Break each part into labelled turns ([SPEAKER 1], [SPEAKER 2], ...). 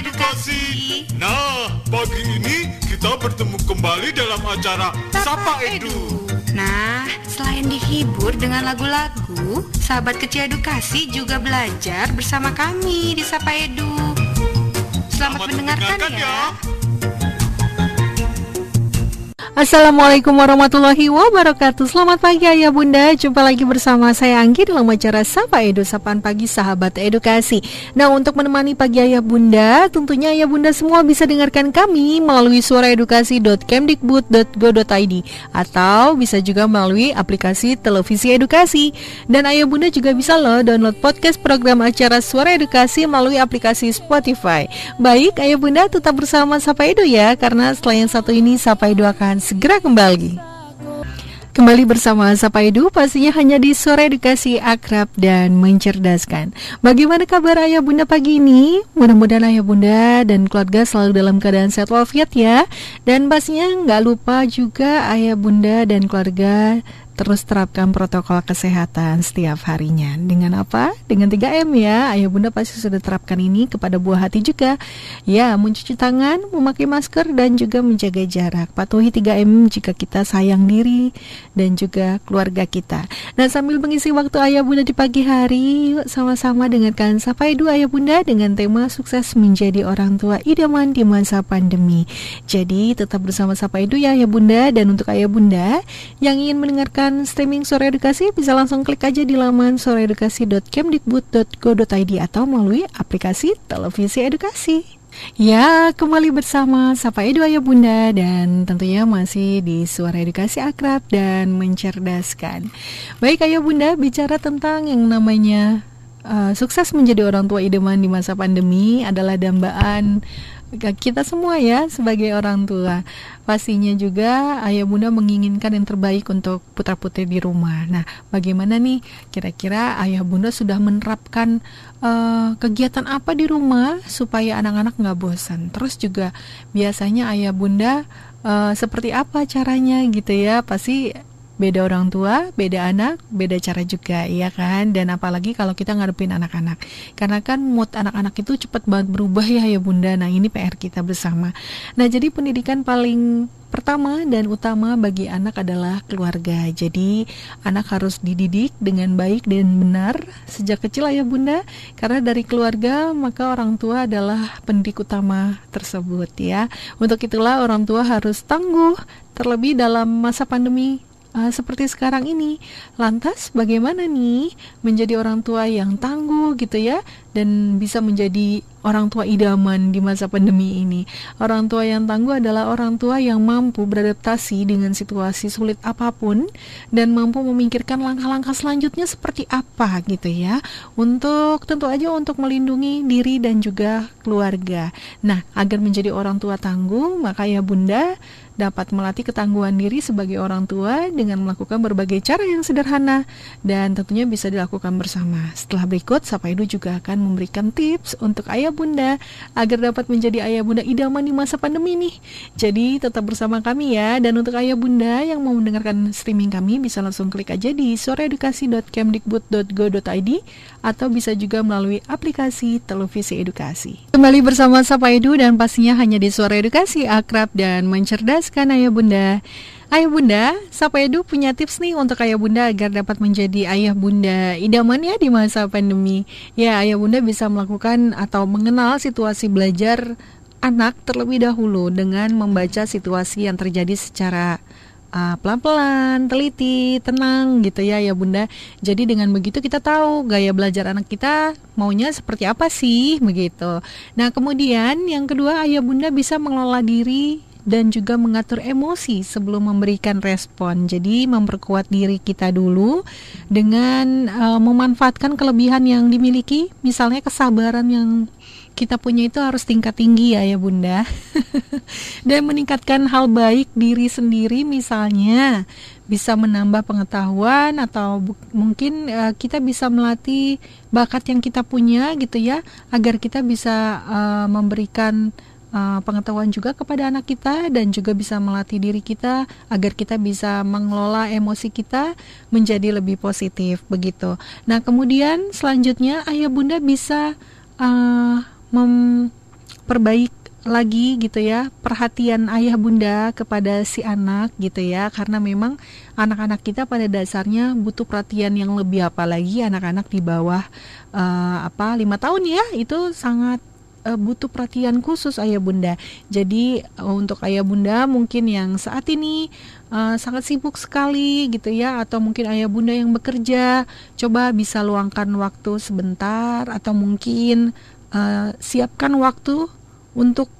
[SPEAKER 1] edukasi. Nah, pagi ini kita bertemu kembali dalam acara Sapa Edu.
[SPEAKER 2] Nah, selain dihibur dengan lagu-lagu, sahabat kecil edukasi juga belajar bersama kami di Sapa Edu. Selamat, mendengarkan, ya.
[SPEAKER 3] Assalamualaikum warahmatullahi wabarakatuh. Selamat pagi ayah bunda. Jumpa lagi bersama saya Anggi dalam acara Sapa Edu Sapaan Pagi Sahabat Edukasi. Nah untuk menemani pagi ayah bunda Tentunya ayah bunda semua bisa dengarkan kami Melalui suaraedukasi.kemdikbud.go.id Atau bisa juga melalui aplikasi televisi edukasi. Dan ayah bunda juga bisa loh download podcast program acara Suara Edukasi Melalui aplikasi Spotify. Baik ayah bunda tetap bersama Sapa Edu ya Karena yang satu ini Sapa Edu akan segera kembali. Kembali bersama Sapa Edu pastinya hanya di sore edukasi akrab dan mencerdaskan. Bagaimana kabar ayah bunda pagi ini? Mudah-mudahan ayah bunda dan keluarga selalu dalam keadaan sehat walafiat ya. Dan pastinya nggak lupa juga ayah bunda dan keluarga terus terapkan protokol kesehatan setiap harinya. Dengan apa? Dengan 3M ya. Ayah bunda pasti sudah terapkan ini kepada buah hati juga. Ya, mencuci tangan, memakai masker, dan juga menjaga jarak. Patuhi 3M jika kita sayang diri dan juga keluarga kita. Nah, sambil mengisi waktu ayah bunda di pagi hari, sama-sama dengarkan Sapa Edu Ayah Bunda dengan tema sukses menjadi orang tua idaman di masa pandemi. Jadi, tetap bersama Sapa Edu ya Ayah Bunda. Dan untuk Ayah Bunda yang ingin mendengarkan streaming Sore Edukasi bisa langsung klik aja di laman soreedukasi.kemdikbud.go.id atau melalui aplikasi televisi edukasi. Ya, kembali bersama Sapa Edu Ayah Bunda dan tentunya masih di Suara Edukasi Akrab dan Mencerdaskan. Baik Ayah Bunda, bicara tentang yang namanya uh, sukses menjadi orang tua idaman di masa pandemi adalah dambaan kita semua ya sebagai orang tua pastinya juga ayah bunda menginginkan yang terbaik untuk putra putri di rumah. Nah bagaimana nih? Kira-kira ayah bunda sudah menerapkan uh, kegiatan apa di rumah supaya anak-anak nggak bosan? Terus juga biasanya ayah bunda uh, seperti apa caranya gitu ya? Pasti beda orang tua, beda anak, beda cara juga, ya kan? Dan apalagi kalau kita ngadepin anak-anak, karena kan mood anak-anak itu cepat banget berubah ya ya bunda. Nah ini PR kita bersama. Nah jadi pendidikan paling pertama dan utama bagi anak adalah keluarga. Jadi anak harus dididik dengan baik dan benar sejak kecil ya bunda, karena dari keluarga maka orang tua adalah pendidik utama tersebut ya. Untuk itulah orang tua harus tangguh terlebih dalam masa pandemi uh, seperti sekarang ini. Lantas bagaimana nih menjadi orang tua yang tangguh gitu ya dan bisa menjadi orang tua idaman di masa pandemi ini. Orang tua yang tangguh adalah orang tua yang mampu beradaptasi dengan situasi sulit apa pun dan mampu memikirkan langkah-langkah selanjutnya seperti apa gitu ya. Untuk tentu aja untuk melindungi diri dan juga keluarga. Nah, agar menjadi orang tua tangguh, maka ya Bunda dapat melatih ketangguhan diri sebagai orang tua dengan melakukan berbagai cara yang sederhana dan tentunya bisa dilakukan bersama. Setelah berikut, Sapa Edu juga akan memberikan tips untuk ayah bunda agar dapat menjadi ayah bunda idaman di masa pandemi nih. Jadi tetap bersama kami ya dan untuk ayah bunda yang mau mendengarkan streaming kami bisa langsung klik aja di soreedukasi.kemdikbud.go.id atau bisa juga melalui aplikasi televisi edukasi. Kembali bersama Sapa Edu dan pastinya hanya di Suara Edukasi akrab dan mencerdas memuaskan ayah bunda. Ayah bunda, Sapa Edu punya tips nih untuk ayah bunda agar dapat menjadi ayah bunda idaman ya di masa pandemi. Ya, ayah bunda bisa melakukan atau mengenal situasi belajar anak terlebih dahulu dengan membaca situasi yang terjadi secara uh, pelan-pelan, teliti, tenang gitu ya ya Bunda. Jadi dengan begitu kita tahu gaya belajar anak kita maunya seperti apa sih begitu. Nah, kemudian yang kedua ayah Bunda bisa mengelola diri dan juga mengatur emosi sebelum memberikan respon. Jadi memperkuat diri kita dulu dengan uh, memanfaatkan kelebihan yang dimiliki, misalnya kesabaran yang kita punya itu harus tingkat tinggi ya ya bunda dan meningkatkan hal baik diri sendiri misalnya bisa menambah pengetahuan atau mungkin uh, kita bisa melatih bakat yang kita punya gitu ya agar kita bisa uh, memberikan uh, pengetahuan juga kepada anak kita dan juga bisa melatih diri kita agar kita bisa mengelola emosi kita menjadi lebih positif begitu. Nah kemudian selanjutnya ayah bunda bisa uh, mem perbaik lagi gitu ya perhatian ayah bunda kepada si anak gitu ya karena memang anak-anak kita pada dasarnya butuh perhatian yang lebih apalagi anak-anak di bawah uh, apa lima tahun ya itu sangat uh, butuh perhatian khusus ayah bunda. Jadi uh, untuk ayah bunda mungkin yang saat ini uh, sangat sibuk sekali gitu ya, atau mungkin ayah bunda yang bekerja, coba bisa luangkan waktu sebentar atau mungkin uh, siapkan waktu untuk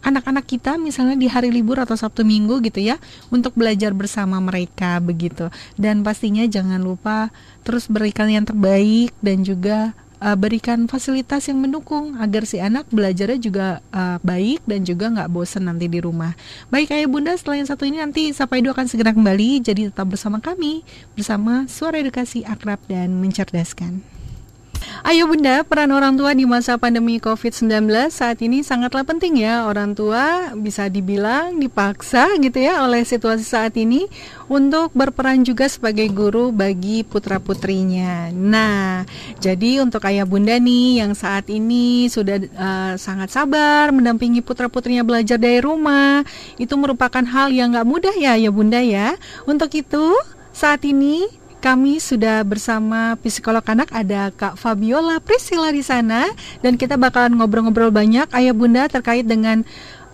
[SPEAKER 3] anak-anak kita misalnya di hari libur atau Sabtu Minggu gitu ya untuk belajar bersama mereka begitu dan pastinya jangan lupa terus berikan yang terbaik dan juga uh, berikan fasilitas yang mendukung agar si anak belajarnya juga uh, baik dan juga nggak bosan nanti di rumah. Baik ayah bunda setelah yang satu ini nanti Sapa Edu akan segera kembali jadi tetap bersama kami bersama Suara Edukasi Akrab dan Mencerdaskan. Ayo Bunda, peran orang tua di masa pandemi COVID-19 saat ini sangatlah penting ya. Orang tua bisa dibilang dipaksa gitu ya oleh situasi saat ini untuk berperan juga sebagai guru bagi putra-putrinya. Nah, jadi untuk ayah Bunda nih yang saat ini sudah uh, sangat sabar mendampingi putra-putrinya belajar dari rumah, itu merupakan hal yang nggak mudah ya ayah Bunda ya. Untuk itu, saat ini kami sudah bersama psikolog anak ada Kak Fabiola Priscilla di sana dan kita bakalan ngobrol-ngobrol banyak ayah bunda terkait dengan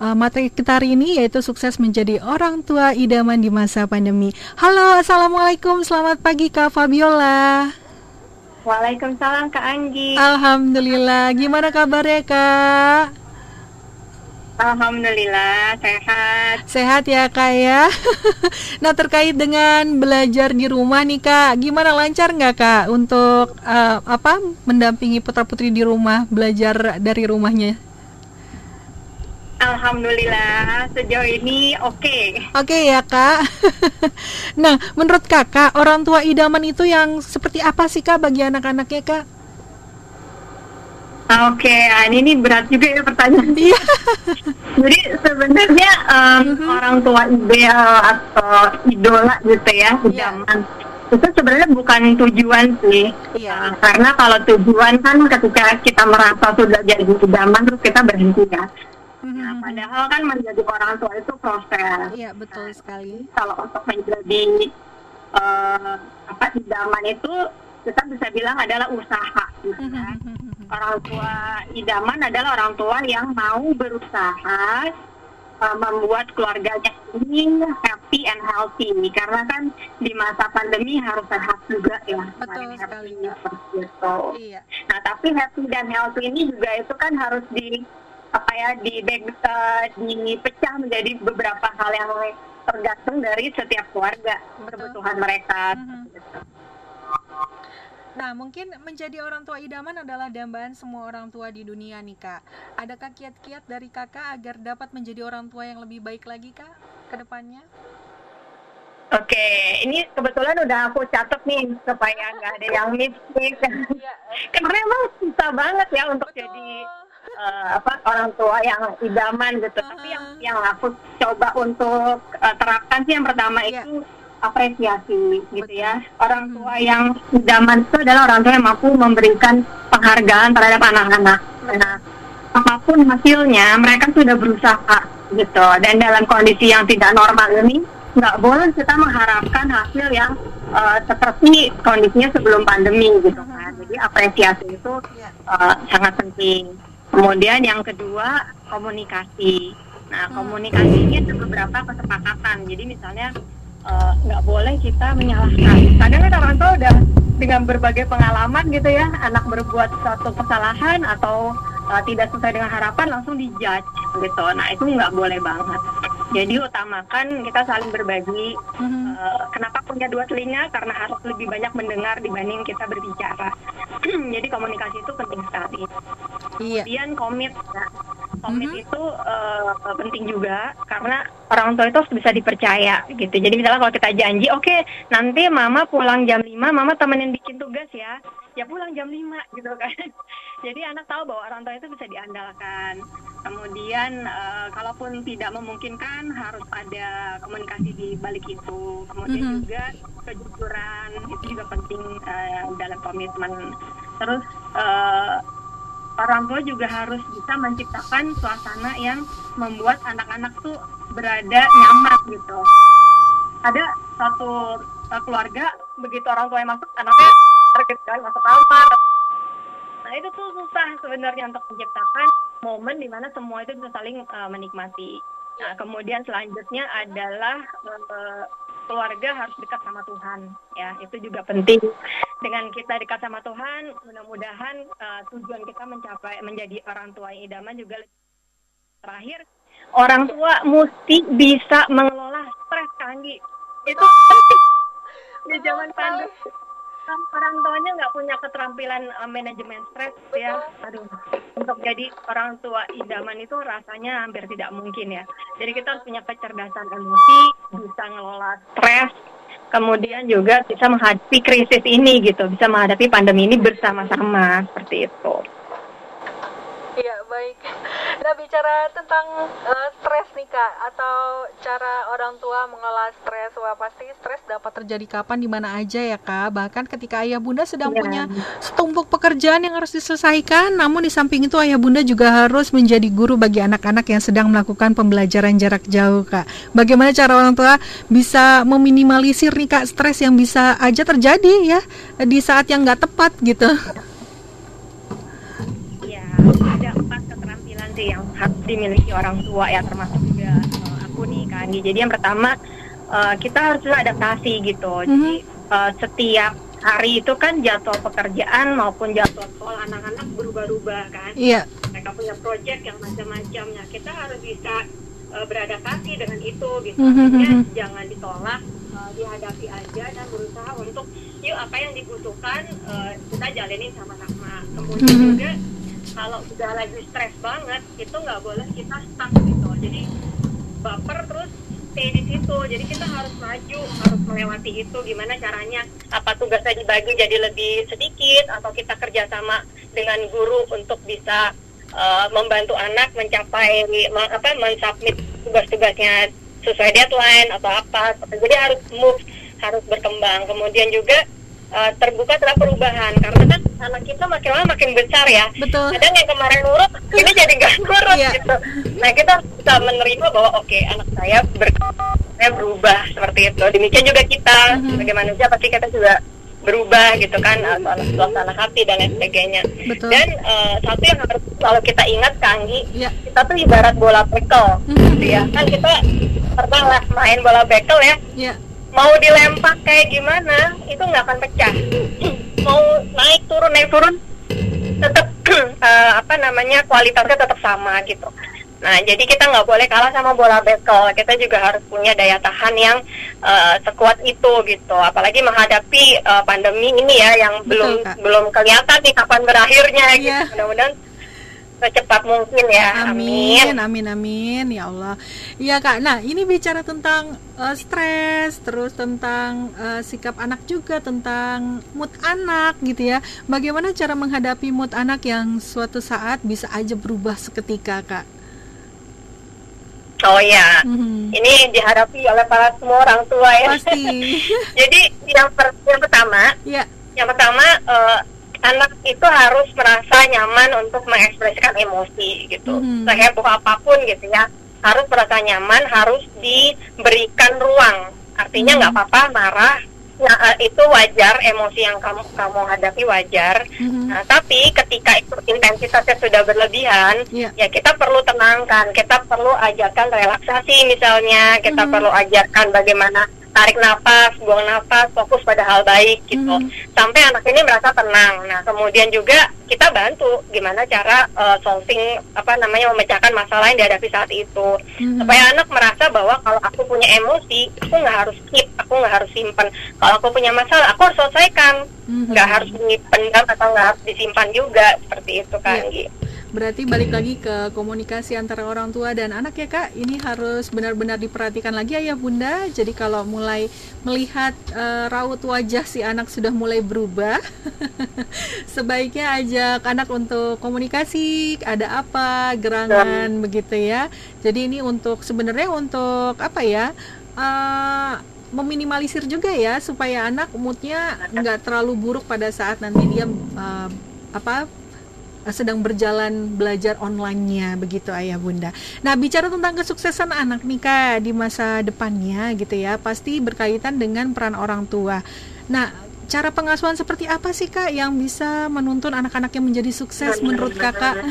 [SPEAKER 3] uh, materi kita hari ini yaitu sukses menjadi orang tua idaman di masa pandemi. Halo, assalamualaikum, selamat pagi Kak Fabiola.
[SPEAKER 4] Waalaikumsalam Kak Anggi.
[SPEAKER 3] Alhamdulillah, gimana kabarnya Kak?
[SPEAKER 4] Alhamdulillah sehat.
[SPEAKER 3] Sehat ya kak ya. nah terkait dengan belajar di rumah nih kak, gimana lancar nggak kak untuk uh, apa mendampingi putra putri di rumah belajar dari rumahnya?
[SPEAKER 4] Alhamdulillah sejauh ini oke. Okay.
[SPEAKER 3] Oke okay, ya kak. nah menurut kakak orang tua idaman itu yang seperti apa sih kak bagi anak-anaknya kak?
[SPEAKER 4] Oke, okay, nah ini, berat juga ya pertanyaan dia. Jadi sebenarnya um, mm-hmm. orang tua ideal atau idola gitu ya yeah. zaman itu sebenarnya bukan tujuan sih. Yeah. Uh, karena kalau tujuan kan ketika kita merasa sudah jadi zaman terus kita berhenti ya. Mm-hmm. Nah, padahal kan menjadi orang tua itu proses.
[SPEAKER 3] Iya, betul sekali.
[SPEAKER 4] Kalau untuk menjadi uh, apa idaman itu kita bisa bilang adalah usaha gitu kan. Orang tua idaman adalah orang tua yang mau berusaha uh, membuat keluarganya ini happy and healthy karena kan di masa pandemi harus sehat juga ya
[SPEAKER 3] betul sekali
[SPEAKER 4] gitu. iya. nah tapi happy dan healthy ini juga itu kan harus di apa ya di uh, dipecah menjadi beberapa hal yang tergantung dari setiap keluarga kebutuhan mereka mm -hmm.
[SPEAKER 3] Nah, mungkin menjadi orang tua idaman adalah dambaan semua orang tua di dunia nih, Kak. Adakah kiat-kiat dari Kakak agar dapat menjadi orang tua yang lebih baik lagi, Kak, ke depannya?
[SPEAKER 4] Oke, ini kebetulan udah aku catat nih supaya nggak ada yang miss nih. Ya. Karena emang susah banget ya untuk Betul. jadi uh, apa orang tua yang idaman gitu. Uh -huh. Tapi yang yang aku coba untuk uh, terapkan sih yang pertama yeah. itu apresiasi gitu ya. Orang tua yang zaman itu adalah orang tua yang mampu memberikan penghargaan terhadap anak-anak. Nah, apa pun hasilnya, mereka sudah berusaha gitu. Dan dalam kondisi yang tidak normal ini, nggak boleh kita mengharapkan hasil yang uh, seperti kondisinya sebelum pandemi gitu kan. Jadi apresiasi itu uh, sangat penting. Kemudian yang kedua komunikasi. Nah komunikasi ini ada beberapa kesepakatan. Jadi misalnya nggak uh, boleh kita menyalahkan. Kadang kan orang tua udah dengan berbagai pengalaman gitu ya, anak berbuat suatu kesalahan atau uh, tidak sesuai dengan harapan langsung dijudge gitu. Nah itu nggak boleh banget. Jadi utamakan kita saling berbagi. Uh, kenapa punya dua telinga? Karena harus lebih banyak mendengar dibanding kita berbicara. Jadi komunikasi itu penting sekali. Iya. Kemudian komit. Ya komit mm -hmm. itu uh, penting juga karena orang tua itu harus bisa dipercaya gitu. Jadi misalnya kalau kita janji, oke okay, nanti mama pulang jam 5, mama temenin bikin tugas ya. Ya pulang jam 5 gitu kan. Jadi anak tahu bahwa orang tua itu bisa diandalkan. Kemudian uh, kalaupun tidak memungkinkan harus ada komunikasi di balik itu. Kemudian mm -hmm. juga kejujuran itu juga penting uh, dalam komitmen. Terus uh, orang tua juga harus bisa menciptakan suasana yang membuat anak-anak tuh berada nyaman gitu. Ada satu uh, keluarga begitu orang tua yang masuk anaknya gitu kan masuk kamar. Nah itu tuh susah sebenarnya untuk menciptakan momen di mana semua itu bisa saling uh, menikmati. Nah kemudian selanjutnya adalah uh, keluarga harus dekat sama Tuhan ya. Itu juga penting. Dengan kita dekat sama Tuhan mudah-mudahan uh, tujuan kita mencapai menjadi orang tua yang idaman juga terakhir. Orang tua mesti bisa mengelola stres kangi itu penting. Di zaman pandemi orang tuanya nggak punya keterampilan uh, manajemen stres ya aduh untuk jadi orang tua idaman itu rasanya hampir tidak mungkin ya jadi kita harus punya kecerdasan emosi bisa ngelola stres kemudian juga bisa menghadapi krisis ini gitu bisa menghadapi pandemi ini bersama-sama seperti itu.
[SPEAKER 3] Nah bicara tentang uh, stres nih kak, atau cara orang tua mengelola stres, wah pasti stres dapat terjadi kapan di mana aja ya kak. Bahkan ketika ayah bunda sedang ya. punya setumpuk pekerjaan yang harus diselesaikan, namun di samping itu ayah bunda juga harus menjadi guru bagi anak-anak yang sedang melakukan pembelajaran jarak jauh kak. Bagaimana cara orang tua bisa meminimalisir nih kak stres yang bisa aja terjadi ya di saat yang nggak tepat gitu.
[SPEAKER 4] Sih yang harus dimiliki orang tua ya termasuk juga uh, aku nih kan jadi yang pertama uh, kita harus adaptasi gitu mm -hmm. jadi uh, setiap hari itu kan jadwal pekerjaan maupun jadwal sekolah anak-anak berubah-ubah kan
[SPEAKER 3] iya yeah.
[SPEAKER 4] mereka punya project yang macam-macamnya kita harus bisa uh, beradaptasi dengan itu gitu
[SPEAKER 3] mm -hmm.
[SPEAKER 4] artinya jangan ditolak uh, dihadapi aja dan berusaha untuk yuk apa yang dibutuhkan uh, kita jalanin sama-sama kemudian mm -hmm. juga kalau udah lagi stres banget itu nggak boleh kita stuck gitu. Jadi baper terus stay di situ. Jadi kita harus maju harus melewati itu. Gimana caranya? Apa tugasnya dibagi jadi lebih sedikit? Atau kita kerjasama dengan guru untuk bisa uh, membantu anak mencapai apa mensubmit tugas-tugasnya sesuai deadline atau apa. Jadi harus move harus berkembang. Kemudian juga uh, terbuka terhadap perubahan karena kan anak kita makin lama makin besar ya.
[SPEAKER 3] Betul.
[SPEAKER 4] Kadang yang kemarin nurut ini jadi gak nurut yeah. gitu. Nah kita bisa menerima bahwa oke okay, anak saya ber saya berubah seperti itu. Demikian juga kita mm -hmm. sebagai manusia pasti kita juga berubah gitu kan suasana hati dan lain sebagainya.
[SPEAKER 3] Betul.
[SPEAKER 4] Dan uh, satu yang harus kalau kita ingat Kanggi, yeah. kita tuh ibarat bola bekel, mm -hmm. gitu ya. Kan kita pernah lah main bola bekel ya.
[SPEAKER 3] Yeah
[SPEAKER 4] mau dilempar kayak gimana itu nggak akan pecah mau naik turun naik turun tetap uh, apa namanya kualitasnya tetap sama gitu nah jadi kita nggak boleh kalah sama bola bekel kita juga harus punya daya tahan yang uh, sekuat itu gitu apalagi menghadapi uh, pandemi ini ya yang Betul, belum Kak. belum kelihatan nih kapan berakhirnya yeah. gitu iya. mudah-mudahan secepat mungkin ya.
[SPEAKER 3] Amin, amin, amin, ya Allah. Iya kak. Nah ini bicara tentang uh, stres, terus tentang uh, sikap anak juga, tentang mood anak gitu ya. Bagaimana cara menghadapi mood anak yang suatu saat bisa aja berubah seketika kak?
[SPEAKER 4] Oh ya, mm-hmm. ini dihadapi oleh para semua orang tua ya.
[SPEAKER 3] Pasti.
[SPEAKER 4] Jadi yang per- yang pertama,
[SPEAKER 3] yeah.
[SPEAKER 4] yang pertama uh, anak itu harus merasa nyaman untuk mengekspresikan emosi gitu hmm. seheboh apa pun gitu ya harus merasa nyaman harus diberikan ruang artinya nggak hmm. apa-apa marah Nah, itu wajar emosi yang kamu kamu hadapi wajar. Mm-hmm. Nah, tapi ketika itu intensitasnya sudah berlebihan, yeah. ya kita perlu tenangkan, kita perlu ajarkan relaksasi misalnya, kita mm-hmm. perlu ajarkan bagaimana tarik nafas, buang nafas, fokus pada hal baik gitu. Hmm. Sampai anak ini merasa tenang. Nah, kemudian juga kita bantu gimana cara uh, solving apa namanya memecahkan masalah yang dihadapi saat itu. Hmm. Supaya anak merasa bahwa kalau aku punya emosi, aku nggak harus keep, aku nggak harus simpan. Kalau aku punya masalah, aku harus selesaikan. Hmm. Nggak hmm. harus dipendam atau nggak harus disimpan juga seperti itu kan. Yeah. Gitu.
[SPEAKER 3] Berarti balik lagi ke komunikasi antara orang tua dan anak ya kak. Ini harus benar-benar diperhatikan lagi ayah bunda. Jadi kalau mulai melihat uh, raut wajah si anak sudah mulai berubah, sebaiknya ajak anak untuk komunikasi. Ada apa gerangan ya. begitu ya. Jadi ini untuk sebenarnya untuk apa ya? Uh, meminimalisir juga ya supaya anak moodnya nggak terlalu buruk pada saat nanti dia uh, apa sedang berjalan belajar online-nya begitu ayah bunda. Nah bicara tentang kesuksesan anak nih kak di masa depannya gitu ya pasti berkaitan dengan peran orang tua. Nah cara pengasuhan seperti apa sih kak yang bisa menuntun anak-anak yang menjadi sukses menurut kakak?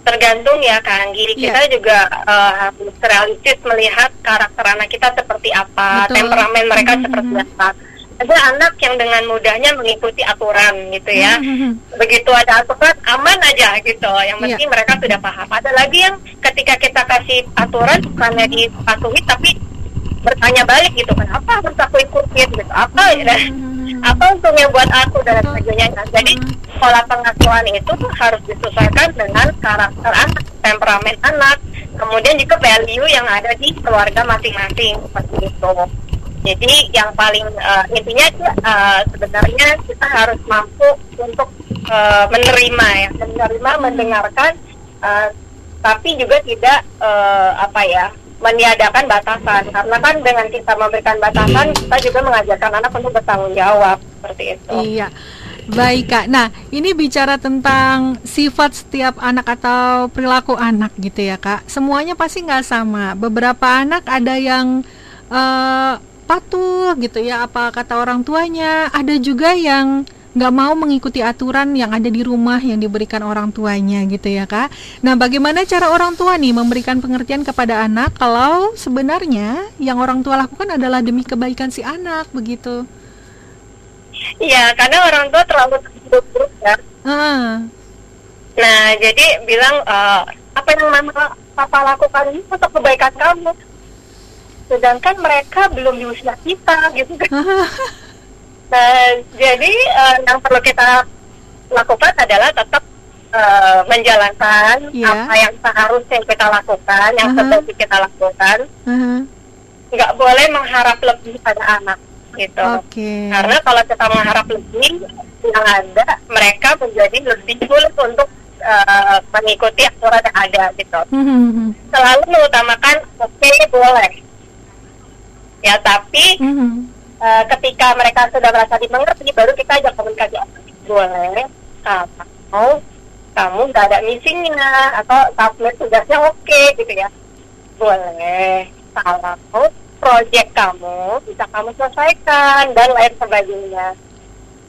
[SPEAKER 4] tergantung ya Kang Giri
[SPEAKER 3] Iya.
[SPEAKER 4] kita juga eh, harus realistis melihat karakter anak kita seperti apa
[SPEAKER 3] Betul.
[SPEAKER 4] temperamen mereka
[SPEAKER 3] Mhm.
[SPEAKER 4] seperti apa ada anak yang dengan mudahnya mengikuti aturan gitu ya.
[SPEAKER 3] Mhm.
[SPEAKER 4] begitu ada aturan aman aja gitu. Yang
[SPEAKER 3] Iya.
[SPEAKER 4] penting mereka sudah paham. Ada lagi yang ketika kita kasih aturan bukannya dipatuhi tapi bertanya balik gitu kenapa harus aku ikutin? gitu. Apa ya? Apa untungnya buat aku dan sebagainya. Nah, jadi pola pengasuhan itu tuh harus disesuaikan dengan karakter anak temperamen anak kemudian juga value yang ada di keluarga masing-masing seperti itu jadi yang paling eh, intinya eh, sebenarnya kita harus mampu untuk eh, menerima ya menerima mendengarkan eh, tapi juga tidak eh, apa ya meniadakan batasan karena kan dengan kita memberikan batasan kita juga mengajarkan anak untuk bertanggung jawab seperti itu.
[SPEAKER 3] Iya. Baik Kak. Nah, ini bicara tentang sifat setiap anak atau perilaku anak gitu ya Kak. Semuanya pasti nggak sama. Beberapa anak ada yang eh, patuh gitu ya apa kata orang tuanya. Ada juga yang nggak mau mengikuti aturan yang ada di rumah yang diberikan orang tuanya gitu ya Kak. Nah, bagaimana cara orang tua nih memberikan pengertian kepada anak kalau sebenarnya yang orang tua lakukan adalah demi kebaikan si anak begitu?
[SPEAKER 4] Iya, karena orang tua terlalu terburu-buru ya.
[SPEAKER 3] Ah.
[SPEAKER 4] Nah, jadi bilang eh, apa yang mama papa lakukan ini untuk kebaikan kamu. Sedangkan mereka belum di usia kita gitu kan. Nah, jadi eh, yang perlu kita lakukan adalah tetap eh, menjalankan
[SPEAKER 3] Iya.
[SPEAKER 4] apa yang seharusnya kita lakukan, yang
[SPEAKER 3] Aha.
[SPEAKER 4] sebaiknya kita lakukan.
[SPEAKER 3] Aha.
[SPEAKER 4] Nggak boleh mengharap lebih pada anak gitu.
[SPEAKER 3] Oke.
[SPEAKER 4] Karena kalau kita mengharap lebih, yang ada mereka menjadi lebih sulit untuk eh, mengikuti aturan yang ada gitu.
[SPEAKER 3] Mhm,
[SPEAKER 4] Selalu mengutamakan oke boleh. Ya tapi
[SPEAKER 3] mhm.
[SPEAKER 4] eh, ketika mereka sudah merasa dimengerti, baru kita ajak komunikasi. Boleh kamu kamu nggak ada missingnya atau submit tugasnya oke gitu ya. Boleh kalau project kamu bisa kamu selesaikan dan lain sebagainya.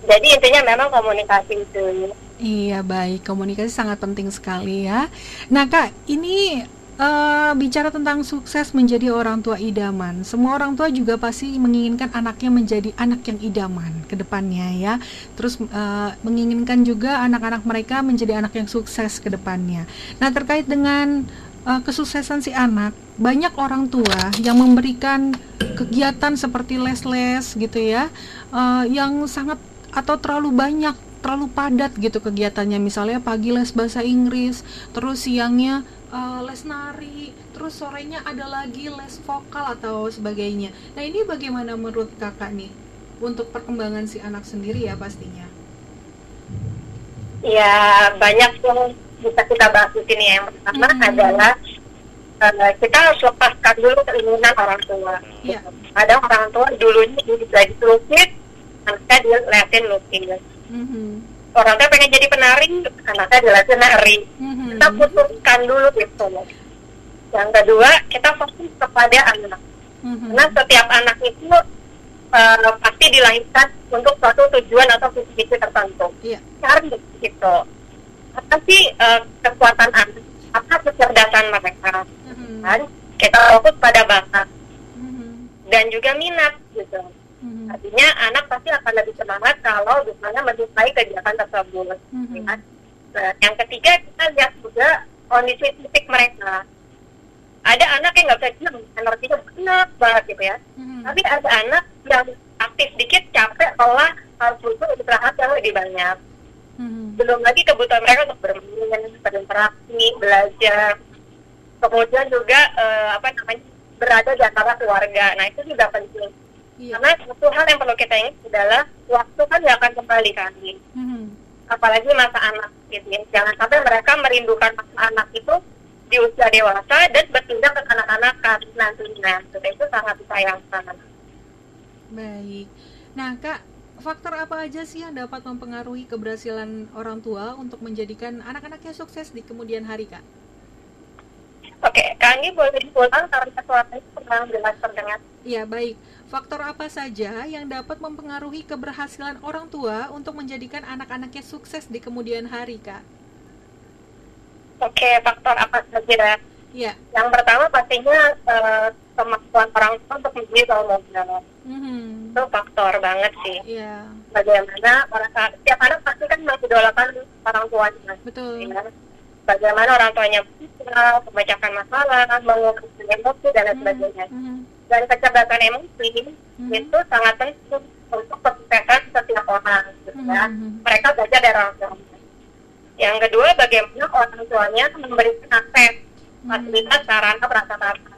[SPEAKER 4] Jadi intinya memang komunikasi itu.
[SPEAKER 3] Iya baik, komunikasi sangat penting sekali ya. Nah kak, ini eh, bicara tentang sukses menjadi orang tua idaman. Semua orang tua juga pasti menginginkan anaknya menjadi anak yang idaman ke depannya ya. Terus eh, menginginkan juga anak-anak mereka menjadi anak yang sukses ke depannya. Nah terkait dengan eh, kesuksesan si anak, banyak orang tua yang memberikan kegiatan seperti les-les gitu ya, eh, yang sangat atau terlalu banyak terlalu padat gitu kegiatannya misalnya pagi les bahasa Inggris terus siangnya eh, les nari terus sorenya ada lagi les vokal atau sebagainya nah ini bagaimana menurut kakak nih untuk perkembangan si anak sendiri ya pastinya
[SPEAKER 4] ya banyak yang bisa kita bahas di sini yang pertama
[SPEAKER 3] Mhm.
[SPEAKER 4] adalah eh, kita harus lepaskan dulu keinginan orang tua
[SPEAKER 3] Iya.
[SPEAKER 4] ada orang tua dulunya bisa dilukis anaknya dilihatin lukis
[SPEAKER 3] Mhm.
[SPEAKER 4] Orang tua pengen jadi penari anaknya dilihatin nari
[SPEAKER 3] Mhm.
[SPEAKER 4] kita putuskan dulu itu yang kedua kita fokus kepada anak
[SPEAKER 3] Mhm.
[SPEAKER 4] karena setiap anak itu eh, pasti dilahirkan untuk suatu tujuan atau visi-visi tertentu
[SPEAKER 3] Iya.
[SPEAKER 4] cari gitu apa sih eh, kekuatan anak apa kecerdasan mereka
[SPEAKER 3] Mhm.
[SPEAKER 4] kan kita fokus pada bakat
[SPEAKER 3] Mhm.
[SPEAKER 4] dan juga minat gitu
[SPEAKER 3] Mhm.
[SPEAKER 4] artinya anak pasti akan lebih semangat kalau misalnya menyukai kegiatan tersebut
[SPEAKER 3] Mhm.
[SPEAKER 4] ya kan? nah yang ketiga kita lihat juga kondisi fisik mereka ada anak yang nggak bisa diam energinya enak banget gitu ya
[SPEAKER 3] Mhm.
[SPEAKER 4] tapi ada anak yang aktif dikit capek lelah harus butuh istirahat yang lebih banyak
[SPEAKER 3] Mhm.
[SPEAKER 4] belum lagi kebutuhan mereka untuk bermain, berinteraksi, belajar, kemudian juga eh, apa namanya berada di antara keluarga. Nah itu juga penting.
[SPEAKER 3] Iya.
[SPEAKER 4] Karena satu hal yang perlu kita ingat adalah waktu kan nggak akan kembali kali.
[SPEAKER 3] Mhm.
[SPEAKER 4] Apalagi masa anak gitu ya. Jangan sampai mereka merindukan masa anak itu di usia dewasa dan bertindak ke kanak-kanak nantinya. Jadi itu sangat disayangkan.
[SPEAKER 3] Baik. Nah, Kak, faktor apa aja sih yang dapat mempengaruhi keberhasilan orang tua untuk menjadikan anak-anaknya sukses di kemudian hari, Kak?
[SPEAKER 4] Oke, Kak boleh diulang karena suaranya kurang jelas terdengar.
[SPEAKER 3] Iya, baik. Faktor apa saja yang dapat mempengaruhi keberhasilan orang tua untuk menjadikan anak-anaknya sukses di kemudian hari, Kak?
[SPEAKER 4] Oke, faktor apa saja?
[SPEAKER 3] Iya.
[SPEAKER 4] Yang pertama pastinya uh, kemampuan orang tua untuk menjadi role model.
[SPEAKER 3] Mm-hmm.
[SPEAKER 4] Itu faktor banget sih.
[SPEAKER 3] Iya.
[SPEAKER 4] Bagaimana orang setiap anak pasti kan mengidolakan orang tuanya.
[SPEAKER 3] Betul.
[SPEAKER 4] Ya. Bagaimana orang tuanya bisa membacakan masalah, mengungkapkan emosi dan lain sebagainya.
[SPEAKER 3] Mm-hmm.
[SPEAKER 4] Dan kecerdasan emosi
[SPEAKER 3] Mhm.
[SPEAKER 4] itu sangat penting untuk kesuksesan setiap orang. Gitu, ya.
[SPEAKER 3] Mhm.
[SPEAKER 4] Mereka belajar dari orang tuanya. Yang kedua, bagaimana orang tuanya memberikan akses fasilitas sarana prasarana.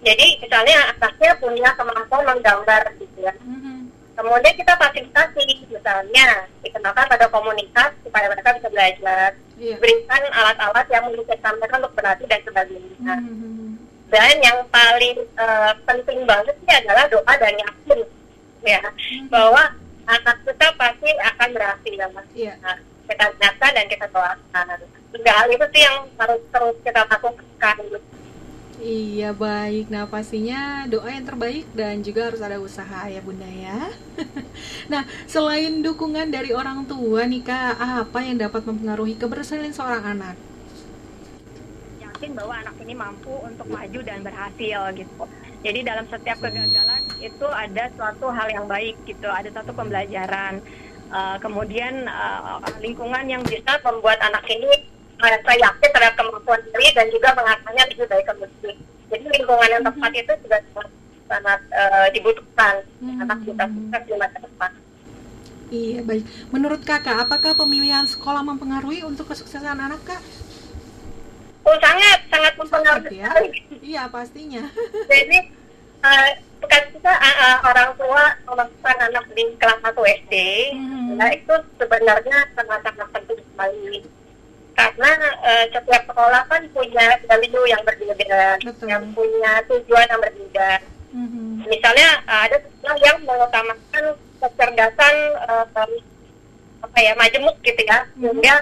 [SPEAKER 4] Jadi misalnya anaknya punya kemampuan menggambar gitu ya.
[SPEAKER 3] Mhm.
[SPEAKER 4] Kemudian kita fasilitasi misalnya dikenalkan pada komunitas supaya mereka bisa belajar.
[SPEAKER 3] Iya.
[SPEAKER 4] Berikan alat-alat yang memungkinkan mereka untuk berlatih dan sebagainya.
[SPEAKER 3] Mhm.
[SPEAKER 4] Dan yang paling eh, penting banget sih adalah doa dan yakin ya bahwa anak kita pasti akan berhasil ya mas.
[SPEAKER 3] Iya.
[SPEAKER 4] Nah, kita nyatakan dan kita doakan. Hal itu sih yang harus terus kita lakukan.
[SPEAKER 3] Iya baik, nah pastinya doa yang terbaik dan juga harus ada usaha ya bunda ya. nah selain dukungan dari orang tua nih kak, apa yang dapat mempengaruhi keberhasilan seorang anak?
[SPEAKER 5] yakin bahwa anak ini mampu untuk maju dan berhasil gitu. Jadi dalam setiap kegagalan itu ada suatu hal yang baik gitu, ada satu pembelajaran. Uh, kemudian uh, lingkungan yang bisa
[SPEAKER 4] membuat anak ini merasa yakin terhadap kemampuan diri dan juga mengasahnya lebih baik kembali. Jadi lingkungan yang tepat itu juga sangat, sangat eh, dibutuhkan
[SPEAKER 3] Mhm.
[SPEAKER 4] anak kita sukses di masa depan.
[SPEAKER 3] Iya baik. Menurut kakak, apakah pemilihan sekolah mempengaruhi untuk kesuksesan anak kak?
[SPEAKER 4] Oh sangat sangat mempengaruhi
[SPEAKER 3] ya? Iya pastinya.
[SPEAKER 4] Jadi eh, kan kita eh, orang tua memasukkan anak di kelas 1 SD,
[SPEAKER 3] Mhm.
[SPEAKER 4] nah itu sebenarnya sangat-sangat penting sekali. Karena eh, setiap sekolah kan punya value yang berbeda,
[SPEAKER 3] Betul.
[SPEAKER 4] yang punya tujuan yang berbeda.
[SPEAKER 3] Mhm.
[SPEAKER 4] Misalnya eh, ada sekolah yang mengutamakan kecerdasan eh, apa ya majemuk gitu ya, sehingga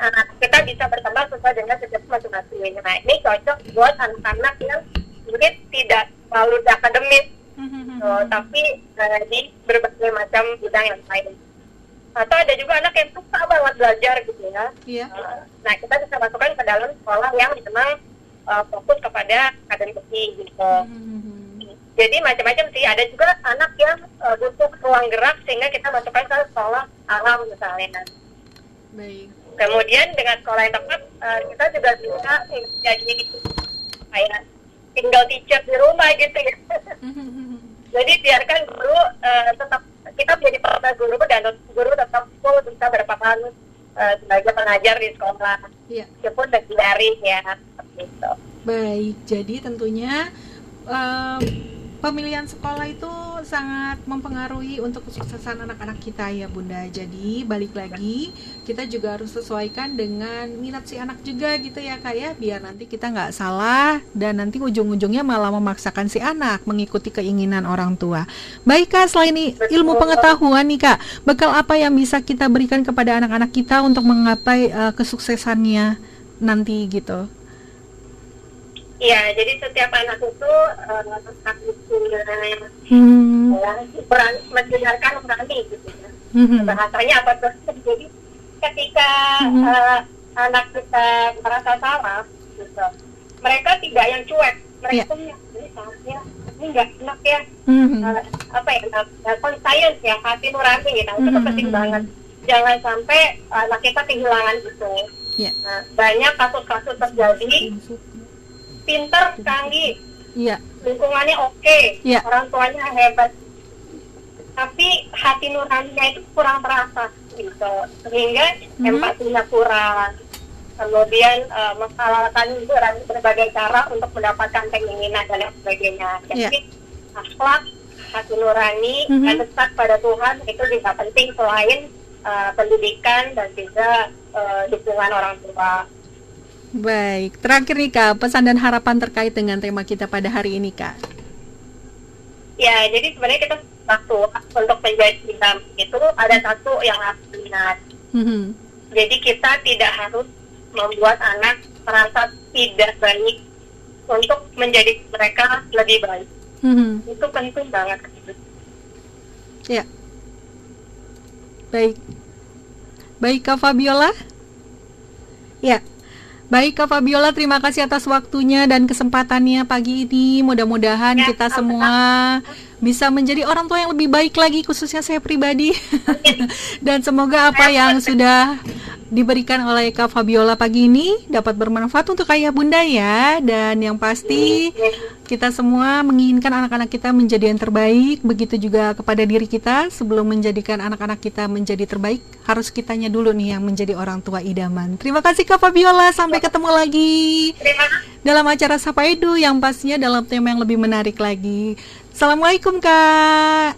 [SPEAKER 4] eh, kita bisa berkembang sesuai dengan kecerdasan masing-masing. Nah ini cocok buat anak-anak yang mungkin tidak selalu di akademis,
[SPEAKER 3] Mhm.
[SPEAKER 4] so, tapi eh, di berbagai macam bidang yang lain. Atau ada juga anak yang suka banget belajar gitu ya.
[SPEAKER 3] Iya.
[SPEAKER 4] Eh, Nah kita bisa masukkan ke dalam sekolah yang memang eh, fokus kepada akademisi gitu.
[SPEAKER 3] Mhm.
[SPEAKER 4] Jadi macam-macam sih. Ada juga anak yang uh, butuh ruang gerak sehingga kita masukkan ke sekolah alam misalnya.
[SPEAKER 3] Baik.
[SPEAKER 4] Kemudian dengan sekolah yang tepat uh, kita juga bisa jadi kayak tinggal teacher di rumah gitu ya.
[SPEAKER 3] Mhm.
[SPEAKER 4] Jadi biarkan guru uh, tetap kita menjadi partner guru dan guru tetap full bisa berperan uh, sebagai pengajar di sekolah.
[SPEAKER 3] Iya.
[SPEAKER 4] Meskipun dari ya. Seperti itu.
[SPEAKER 3] Baik, jadi tentunya em, pemilihan sekolah itu sangat mempengaruhi untuk kesuksesan anak-anak kita ya Bunda. Jadi balik lagi kita juga harus sesuaikan dengan minat si anak juga gitu ya Kak ya, biar nanti kita nggak salah dan nanti ujung-ujungnya malah memaksakan si anak mengikuti keinginan orang tua. Baik Kak, selain ilmu pengetahuan nih Kak, bekal apa yang bisa kita berikan kepada anak-anak kita untuk menggapai eh, kesuksesannya nanti gitu?
[SPEAKER 4] Iya, jadi setiap anak itu uh, harus punya
[SPEAKER 3] Hmm.
[SPEAKER 4] ya, berani mendengarkan berani gitu ya.
[SPEAKER 3] Mhm.
[SPEAKER 4] Bahasanya apa tuh? Jadi ketika
[SPEAKER 3] Mhm.
[SPEAKER 4] uh, anak kita merasa salah, gitu, mereka tidak yang cuek. Mereka
[SPEAKER 3] Iya.
[SPEAKER 4] ya, ini salah ini nggak enak ya.
[SPEAKER 3] Mhm.
[SPEAKER 4] Uh, apa ya, uh, conscience ya, hati nurani gitu. Itu tuh
[SPEAKER 3] Mhm.
[SPEAKER 4] penting banget. Jangan sampai anak kita kehilangan gitu.
[SPEAKER 3] Iya.
[SPEAKER 4] Nah, banyak kasus-kasus terjadi, pinter, canggih,
[SPEAKER 3] Iya.
[SPEAKER 4] lingkungannya oke,
[SPEAKER 3] Iya.
[SPEAKER 4] orang tuanya hebat, tapi hati nuraninya itu kurang terasa gitu, sehingga
[SPEAKER 3] Mhm.
[SPEAKER 4] empatinya kurang, kemudian uh, menghalalkan ber- berbagai cara untuk mendapatkan keinginan dan lain sebagainya.
[SPEAKER 3] Iya.
[SPEAKER 4] Jadi akhlak, hati nurani,
[SPEAKER 3] Mhm.
[SPEAKER 4] dan dekat pada Tuhan itu juga penting selain uh, pendidikan dan juga uh, dukungan orang tua.
[SPEAKER 3] Baik, terakhir nih Kak, pesan dan harapan terkait dengan tema kita pada hari ini Kak.
[SPEAKER 4] Ya, jadi sebenarnya kita satu untuk menjadi imam itu ada satu yang harus diingat.
[SPEAKER 3] Mhm.
[SPEAKER 4] Jadi kita tidak harus membuat anak merasa tidak baik untuk menjadi mereka lebih baik.
[SPEAKER 3] Mhm.
[SPEAKER 4] Itu penting banget.
[SPEAKER 3] Ya. Baik. Baik Kak Fabiola. Ya. Baik Kak Fabiola, terima kasih atas waktunya dan kesempatannya pagi ini. Mudah-mudahan
[SPEAKER 4] Ya,
[SPEAKER 3] kita semua bisa menjadi orang tua yang lebih baik lagi, khususnya saya pribadi. dan semoga apa yang sudah diberikan oleh Kak Fabiola pagi ini dapat bermanfaat untuk ayah bunda ya. Dan yang pasti kita semua menginginkan anak-anak kita menjadi yang terbaik, begitu juga kepada diri kita sebelum menjadikan anak-anak kita menjadi terbaik, harus kitanya dulu nih yang menjadi orang tua idaman. Terima kasih Kak Fabiola, sampai ketemu lagi
[SPEAKER 4] Terima kasih.
[SPEAKER 3] dalam acara Sapa Edu yang pastinya dalam tema yang lebih menarik lagi. Assalamualaikum Kak.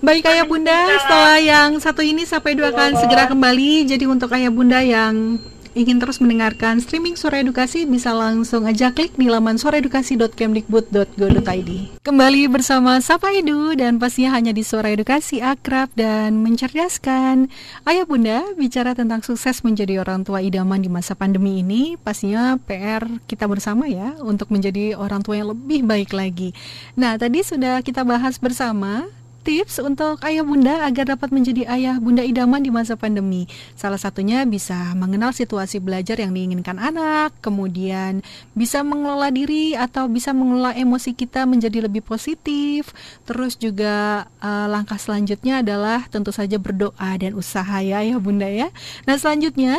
[SPEAKER 3] Baik ayah bunda, setelah yang satu ini Sapa Edu akan segera kembali. Jadi untuk ayah bunda yang ingin terus mendengarkan streaming Suara Edukasi bisa langsung aja klik di laman suaraedukasi.kemdikbud.go.id. Kembali bersama Sapa Edu dan pastinya hanya di Suara Edukasi akrab dan mencerdaskan. Ayah bunda bicara tentang sukses menjadi orang tua idaman di masa pandemi ini pastinya PR kita bersama ya untuk menjadi orang tua yang lebih baik lagi. Nah tadi sudah kita bahas bersama tips untuk ayah bunda agar dapat menjadi ayah bunda idaman di masa pandemi. Salah satunya bisa mengenal situasi belajar yang diinginkan anak, kemudian bisa mengelola diri atau bisa mengelola emosi kita menjadi lebih positif. Terus juga eh, langkah selanjutnya adalah tentu saja berdoa dan usaha ya ayah bunda ya. Nah selanjutnya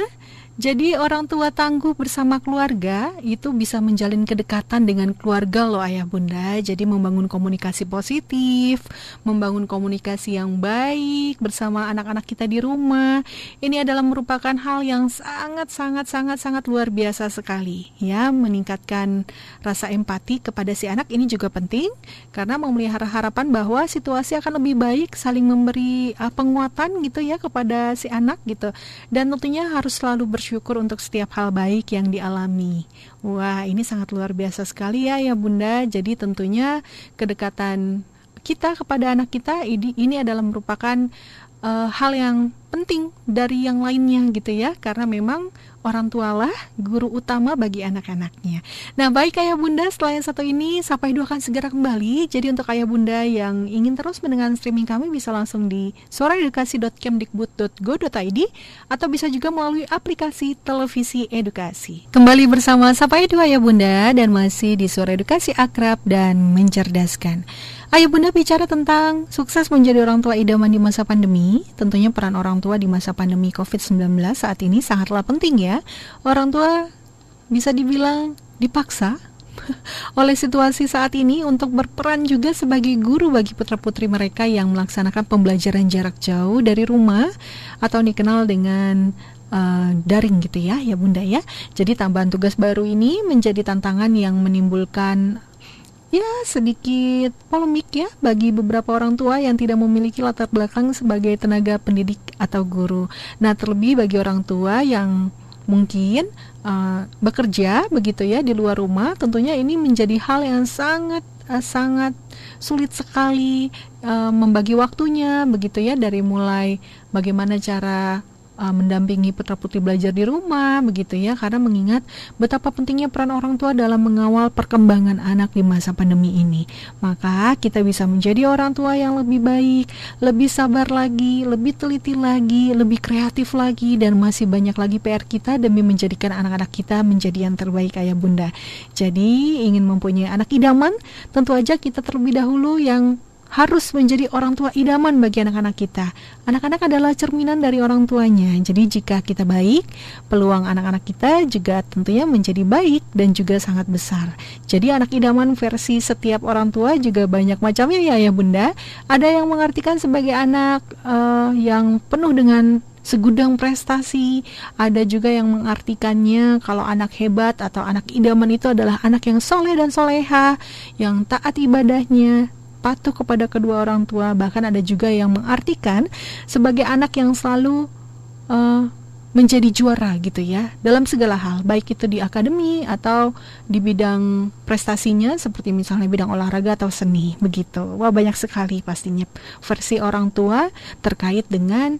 [SPEAKER 3] jadi orang tua tangguh bersama keluarga itu bisa menjalin kedekatan dengan keluarga loh ayah bunda. Jadi membangun komunikasi positif, membangun komunikasi yang baik bersama anak-anak kita di rumah. Ini adalah merupakan hal yang sangat sangat sangat sangat luar biasa sekali ya meningkatkan rasa empati kepada si anak ini juga penting karena memelihara harapan bahwa situasi akan lebih baik, saling memberi uh, penguatan gitu ya kepada si anak gitu. Dan tentunya harus selalu bersyukur untuk setiap hal baik yang dialami. Wah, ini sangat luar biasa sekali ya ya Bunda. Jadi tentunya kedekatan kita kepada anak kita ini ini adalah merupakan uh, hal yang penting dari yang lainnya gitu ya karena memang orang tualah guru utama bagi anak-anaknya. Nah baik ayah bunda setelah yang satu ini sampai dua akan segera kembali. Jadi untuk ayah bunda yang ingin terus mendengar streaming kami bisa langsung di suaraedukasi.kemdikbud.go.id atau bisa juga melalui aplikasi televisi edukasi. Kembali bersama Sapa Edu ayah bunda dan masih di suara edukasi akrab dan mencerdaskan. Ayah bunda bicara tentang sukses menjadi orang tua idaman di masa pandemi. Tentunya peran orang tua di masa pandemi COVID-19 saat ini sangatlah penting ya. Orang tua bisa dibilang dipaksa oleh situasi saat ini untuk berperan juga sebagai guru bagi putra-putri mereka yang melaksanakan pembelajaran jarak jauh dari rumah atau dikenal dengan uh, daring gitu ya, ya Bunda ya. Jadi tambahan tugas baru ini menjadi tantangan yang menimbulkan ya sedikit polemik ya bagi beberapa orang tua yang tidak memiliki latar belakang sebagai tenaga pendidik atau guru. Nah, terlebih bagi orang tua yang mungkin uh, bekerja begitu ya di luar rumah, tentunya ini menjadi hal yang sangat uh, sangat sulit sekali uh, membagi waktunya begitu ya dari mulai bagaimana cara uh, mendampingi putra-putri belajar di rumah begitu ya karena mengingat betapa pentingnya peran orang tua dalam mengawal perkembangan anak di masa pandemi ini. Maka kita bisa menjadi orang tua yang lebih baik lebih sabar lagi lebih teliti lagi lebih kreatif lagi dan masih banyak lagi PR kita demi menjadikan anak-anak kita menjadi yang terbaik ayah bunda. Jadi ingin mempunyai anak idaman tentu aja kita terlebih dahulu yang harus menjadi orang tua idaman bagi anak-anak kita. Anak-anak adalah cerminan dari orang tuanya. Jadi jika kita baik, peluang anak-anak kita juga tentunya menjadi baik dan juga sangat besar. Jadi anak idaman versi setiap orang tua juga banyak macamnya ya ya Bunda. Ada yang mengartikan sebagai anak uh, yang penuh dengan segudang prestasi. Ada juga yang mengartikannya kalau anak hebat atau anak idaman itu adalah anak yang soleh dan soleha, yang taat ibadahnya, patuh kepada kedua orang tua. Bahkan ada juga yang mengartikan sebagai anak yang selalu uh, menjadi juara gitu ya dalam segala hal baik itu di akademi atau di bidang prestasinya seperti misalnya bidang olahraga atau seni begitu wah banyak sekali pastinya versi orang tua terkait dengan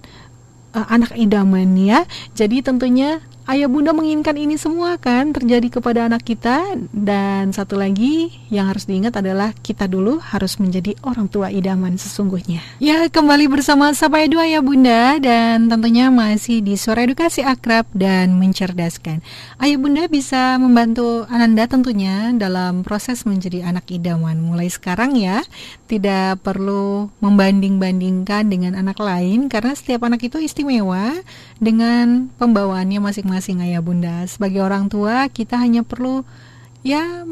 [SPEAKER 3] uh, anak idaman ya jadi tentunya ayah bunda menginginkan ini semua kan terjadi kepada anak kita. Dan satu lagi yang harus diingat adalah kita dulu harus menjadi orang tua idaman sesungguhnya. Ya kembali bersama Sapa Edu ayah bunda. Dan tentunya masih di suara edukasi akrab dan mencerdaskan. Ayah bunda bisa membantu Ananda tentunya dalam proses menjadi anak idaman. Mulai sekarang ya tidak perlu membanding-bandingkan dengan anak lain. Karena setiap anak itu istimewa dengan pembawaannya masing-masing ayah bunda. Sebagai orang tua kita hanya perlu ya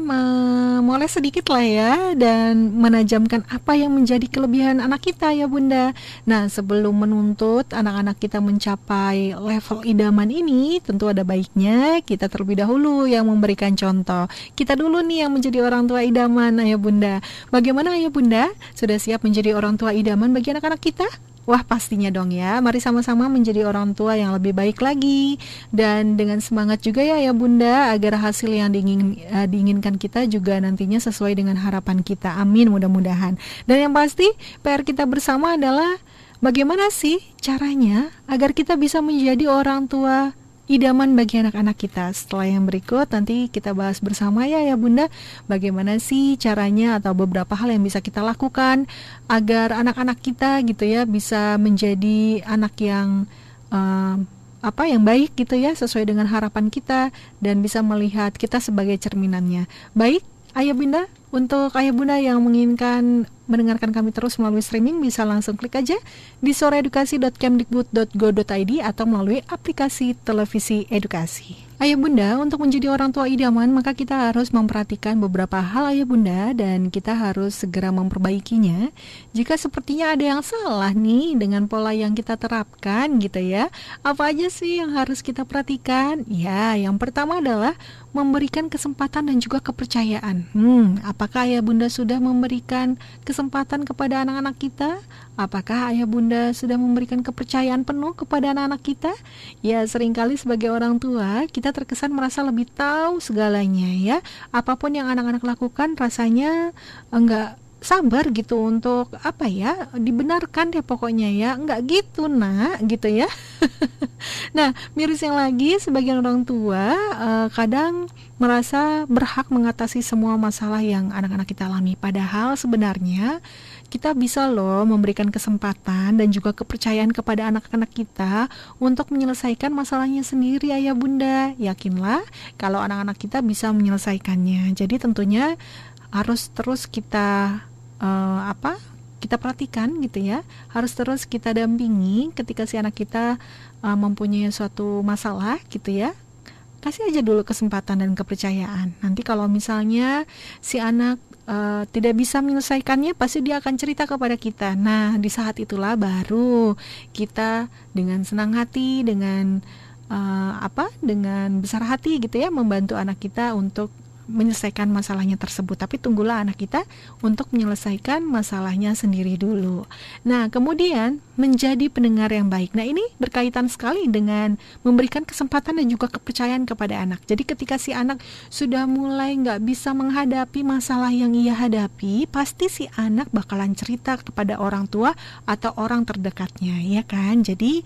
[SPEAKER 3] mulai sedikit lah ya dan menajamkan apa yang menjadi kelebihan anak kita ya bunda. Nah sebelum menuntut anak-anak kita mencapai level idaman ini tentu ada baiknya kita terlebih dahulu yang memberikan contoh. Kita dulu nih yang menjadi orang tua idaman ayah bunda. Bagaimana ayah bunda sudah siap menjadi orang tua idaman bagi anak-anak kita? Wah pastinya dong ya, mari sama-sama menjadi orang tua yang lebih baik lagi dan dengan semangat juga ya ya bunda agar hasil yang diingin, uh, diinginkan kita juga nantinya sesuai dengan harapan kita. Amin mudah-mudahan. Dan yang pasti PR kita bersama adalah bagaimana sih caranya agar kita bisa menjadi orang tua idaman bagi anak-anak kita. Setelah yang berikut nanti kita bahas bersama ya ya Bunda bagaimana sih caranya atau beberapa hal yang bisa kita lakukan agar anak-anak kita gitu ya bisa menjadi anak yang uh, apa yang baik gitu ya sesuai dengan harapan kita dan bisa melihat kita sebagai cerminannya. Baik, Ayah Bunda, untuk ayah bunda yang menginginkan mendengarkan kami terus melalui streaming bisa langsung klik aja di soreedukasi.kemdikbud.go.id atau melalui aplikasi televisi edukasi. Ayah bunda, untuk menjadi orang tua idaman maka kita harus memperhatikan beberapa hal ayah bunda dan kita harus segera memperbaikinya. Jika sepertinya ada yang salah nih dengan pola yang kita terapkan gitu ya. Apa aja sih yang harus kita perhatikan? Ya, yang pertama adalah memberikan kesempatan dan juga kepercayaan. Hmm, apakah ayah bunda sudah memberikan kesempatan kepada anak-anak kita? Apakah ayah bunda sudah memberikan kepercayaan penuh kepada anak-anak kita? Ya, sering kali sebagai orang tua, kita terkesan merasa lebih tahu segalanya ya. Apa pun yang anak-anak lakukan rasanya enggak sabar gitu untuk apa ya dibenarkan deh pokoknya ya. Nggak gitu nak gitu ya. Nah miris yang lagi sebagian orang tua uh, kadang merasa berhak mengatasi semua masalah yang anak-anak kita alami. Padahal sebenarnya kita bisa loh memberikan kesempatan dan juga kepercayaan kepada anak-anak kita untuk menyelesaikan masalahnya sendiri ayah bunda. Yakinlah kalau anak-anak kita bisa menyelesaikannya. Jadi tentunya harus terus kita uh, apa kita perhatikan gitu ya. Harus terus kita dampingi ketika si anak kita uh, mempunyai suatu masalah gitu ya. Kasih aja dulu kesempatan dan kepercayaan. Nanti kalau misalnya si anak uh, tidak bisa menyelesaikannya pasti dia akan cerita kepada kita. Nah di saat itulah baru kita dengan senang hati dengan uh, apa dengan besar hati gitu ya membantu anak kita untuk menyelesaikan masalahnya tersebut, tapi tunggulah anak kita untuk menyelesaikan masalahnya sendiri dulu. Nah, kemudian menjadi pendengar yang baik. Nah, ini berkaitan sekali dengan memberikan kesempatan dan juga kepercayaan kepada anak. Jadi, ketika si anak sudah mulai nggak bisa menghadapi masalah yang ia hadapi, pasti si anak bakalan cerita kepada orang tua atau orang terdekatnya, ya kan? Jadi,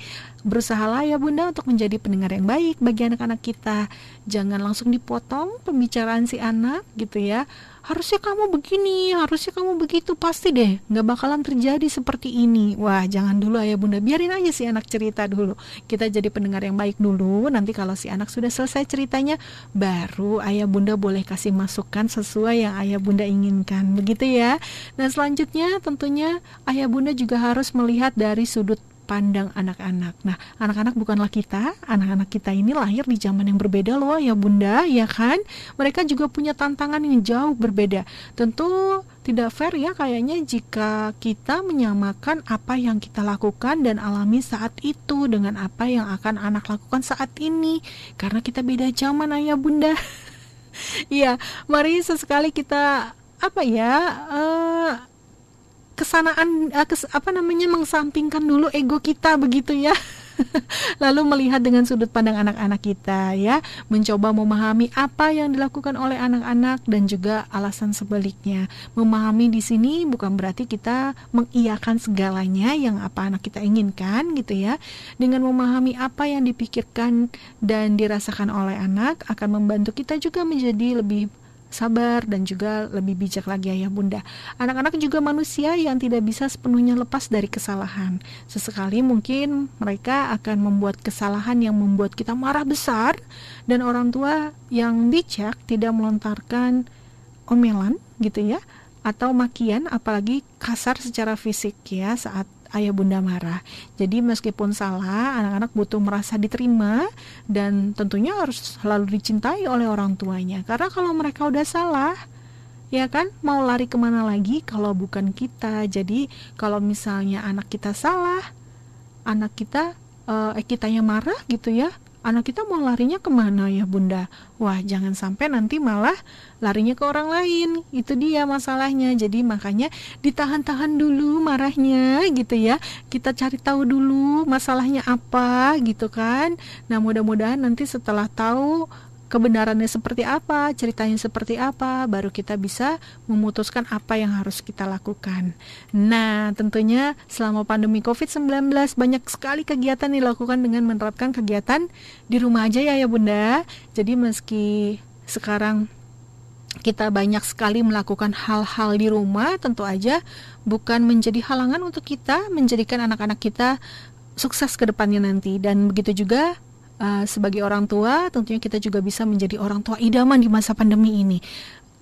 [SPEAKER 3] berusahalah ya Bunda untuk menjadi pendengar yang baik bagi anak-anak kita. Jangan langsung dipotong pembicaraan si anak gitu ya harusnya kamu begini harusnya kamu begitu. Pasti deh nggak bakalan terjadi seperti ini. Wah jangan dulu ayah bunda biarin aja si anak cerita dulu. Kita jadi pendengar yang baik dulu nanti kalau si anak sudah selesai ceritanya baru ayah bunda boleh kasih masukan sesuai yang ayah bunda inginkan. Begitu ya. Dan selanjutnya tentunya ayah bunda juga harus melihat dari sudut pandang anak-anak. Nah, anak-anak bukanlah kita, anak-anak kita ini lahir di zaman yang berbeda loh ya Bunda, ya kan? Mereka juga punya tantangan yang jauh berbeda. Tentu tidak fair ya kayaknya jika kita menyamakan apa yang kita lakukan dan alami saat itu dengan apa yang akan anak lakukan saat ini karena kita beda zaman ayah bunda Iya, mari sesekali kita apa ya uh, kesanaan uh, kes, apa namanya mengsampingkan dulu ego kita begitu ya Lalu melihat dengan sudut pandang anak-anak kita ya, mencoba memahami apa yang dilakukan oleh anak-anak dan juga alasan sebaliknya. Memahami di sini bukan berarti kita mengiyakan segalanya yang apa anak kita inginkan gitu ya. Dengan memahami apa yang dipikirkan dan dirasakan oleh anak akan membantu kita juga menjadi lebih sabar dan juga lebih bijak lagi ayah bunda. Anak-anak juga manusia yang tidak bisa sepenuhnya lepas dari kesalahan. Sesekali mungkin mereka akan membuat kesalahan yang membuat kita marah besar dan orang tua yang bijak tidak melontarkan omelan gitu ya atau makian apalagi kasar secara fisik ya saat ayah bunda marah. Jadi meskipun salah, anak-anak butuh merasa diterima dan tentunya harus selalu dicintai oleh orang tuanya. Karena kalau mereka udah salah, ya kan mau lari ke mana lagi kalau bukan kita. Jadi kalau misalnya anak kita salah, anak kita eh kitanya marah gitu ya, anak kita mau larinya ke mana ya bunda? Wah jangan sampai nanti malah larinya ke orang lain. Itu dia masalahnya. Jadi makanya ditahan-tahan dulu marahnya gitu ya. Kita cari tahu dulu masalahnya apa gitu kan. Nah mudah-mudahan nanti setelah tahu kebenarannya seperti apa, ceritanya seperti apa, baru kita bisa memutuskan apa yang harus kita lakukan. Nah, tentunya selama pandemi COVID-19 banyak sekali kegiatan dilakukan dengan menerapkan kegiatan di rumah aja ya ya Bunda. Jadi meski sekarang kita banyak sekali melakukan hal-hal di rumah, tentu aja bukan menjadi halangan untuk kita menjadikan anak-anak kita sukses ke depannya nanti dan begitu juga uh, sebagai orang tua tentunya kita juga bisa menjadi orang tua idaman di masa pandemi ini.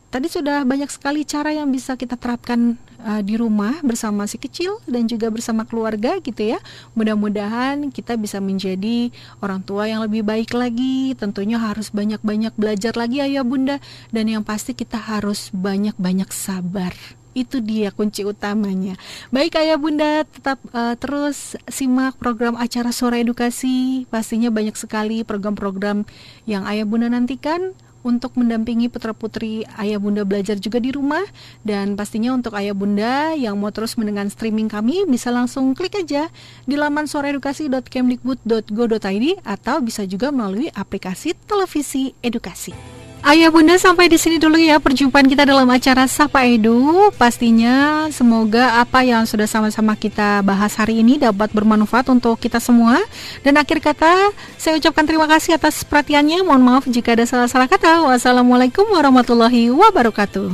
[SPEAKER 3] Tadi sudah banyak sekali cara yang bisa kita terapkan uh, di rumah bersama si kecil dan juga bersama keluarga gitu ya. Mudah-mudahan kita bisa menjadi orang tua yang lebih baik lagi. Tentunya harus banyak-banyak belajar lagi ayah bunda dan yang pasti kita harus banyak-banyak sabar itu dia kunci utamanya. Baik ayah bunda, tetap uh, terus simak program acara sore edukasi. Pastinya banyak sekali program-program yang ayah bunda nantikan untuk mendampingi putra putri ayah bunda belajar juga di rumah dan pastinya untuk ayah bunda yang mau terus mendengar streaming kami bisa langsung klik aja di laman soreedukasi.kemdikbud.go.id atau bisa juga melalui aplikasi televisi edukasi. Ayah Bunda sampai di sini dulu ya perjumpaan kita dalam acara Sapa Edu. Pastinya semoga apa yang sudah sama-sama kita bahas hari ini dapat bermanfaat untuk kita semua. Dan akhir kata saya ucapkan terima kasih atas perhatiannya. Mohon maaf jika ada salah-salah kata. Wassalamualaikum warahmatullahi wabarakatuh.